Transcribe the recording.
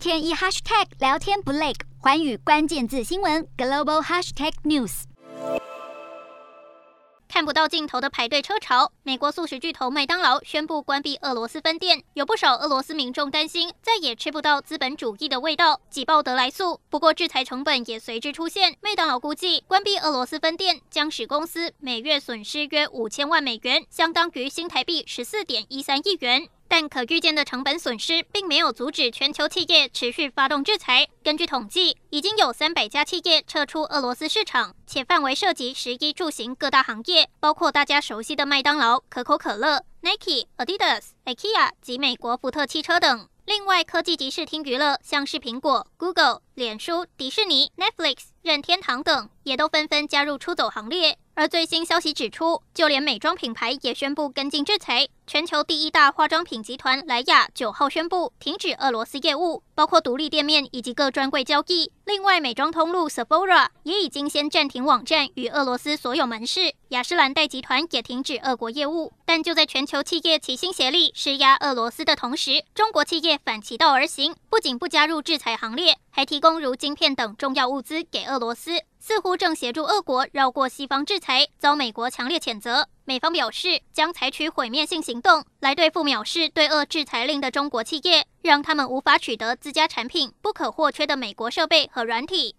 天一 hashtag 聊天不累，寰宇关键字新闻 global hashtag news。看不到尽头的排队车潮，美国素食巨头麦当劳宣布关闭俄罗斯分店，有不少俄罗斯民众担心再也吃不到资本主义的味道，挤爆得来速。不过制裁成本也随之出现，麦当劳估计关闭俄罗斯分店将使公司每月损失约五千万美元，相当于新台币十四点一三亿元。但可预见的成本损失并没有阻止全球企业持续发动制裁。根据统计，已经有三百家企业撤出俄罗斯市场，且范围涉及食衣住行各大行业，包括大家熟悉的麦当劳、可口可乐、Nike、Adidas、IKEA 及美国福特汽车等。另外，科技及视听娱乐，像是苹果、Google、脸书、迪士尼、Netflix、任天堂等，也都纷纷加入出走行列。而最新消息指出，就连美妆品牌也宣布跟进制裁。全球第一大化妆品集团莱雅九号宣布停止俄罗斯业务，包括独立店面以及各专柜交易。另外，美妆通路 Sephora 也已经先暂停网站与俄罗斯所有门市。雅诗兰黛集团也停止俄国业务。但就在全球企业齐心协力施压俄罗斯的同时，中国企业反其道而行，不仅不加入制裁行列，还提供如晶片等重要物资给俄罗斯。似乎正协助俄国绕过西方制裁，遭美国强烈谴责。美方表示将采取毁灭性行动来对付藐视对俄制裁令的中国企业，让他们无法取得自家产品不可或缺的美国设备和软体。